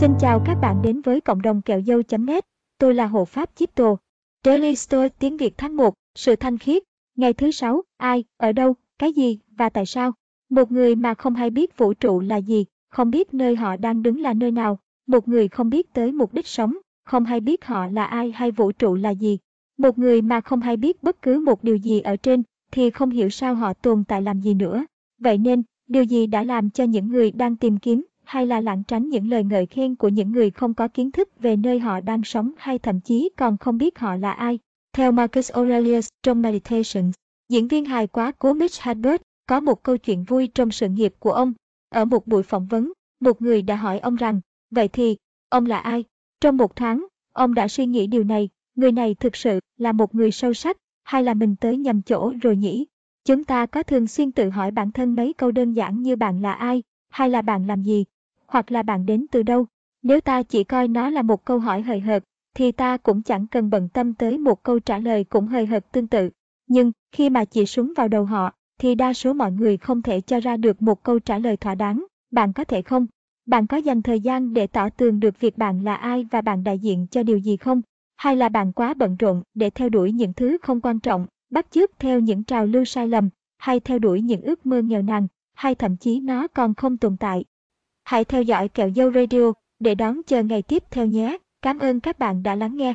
Xin chào các bạn đến với cộng đồng kẹo dâu.net. Tôi là Hộ Pháp Chip Tô. Daily Store tiếng Việt tháng 1, sự thanh khiết. Ngày thứ 6. ai, ở đâu, cái gì và tại sao? Một người mà không hay biết vũ trụ là gì, không biết nơi họ đang đứng là nơi nào, một người không biết tới mục đích sống, không hay biết họ là ai hay vũ trụ là gì. Một người mà không hay biết bất cứ một điều gì ở trên thì không hiểu sao họ tồn tại làm gì nữa. Vậy nên, điều gì đã làm cho những người đang tìm kiếm hay là lảng tránh những lời ngợi khen của những người không có kiến thức về nơi họ đang sống hay thậm chí còn không biết họ là ai. Theo Marcus Aurelius trong Meditations, diễn viên hài quá cố Mitch Hedberg có một câu chuyện vui trong sự nghiệp của ông. Ở một buổi phỏng vấn, một người đã hỏi ông rằng, vậy thì, ông là ai? Trong một tháng, ông đã suy nghĩ điều này, người này thực sự là một người sâu sắc, hay là mình tới nhầm chỗ rồi nhỉ? Chúng ta có thường xuyên tự hỏi bản thân mấy câu đơn giản như bạn là ai, hay là bạn làm gì, hoặc là bạn đến từ đâu. Nếu ta chỉ coi nó là một câu hỏi hời hợt, thì ta cũng chẳng cần bận tâm tới một câu trả lời cũng hời hợt tương tự. Nhưng, khi mà chỉ súng vào đầu họ, thì đa số mọi người không thể cho ra được một câu trả lời thỏa đáng. Bạn có thể không? Bạn có dành thời gian để tỏ tường được việc bạn là ai và bạn đại diện cho điều gì không? Hay là bạn quá bận rộn để theo đuổi những thứ không quan trọng, bắt chước theo những trào lưu sai lầm, hay theo đuổi những ước mơ nghèo nàn, hay thậm chí nó còn không tồn tại. Hãy theo dõi kẹo dâu radio để đón chờ ngày tiếp theo nhé. Cảm ơn các bạn đã lắng nghe.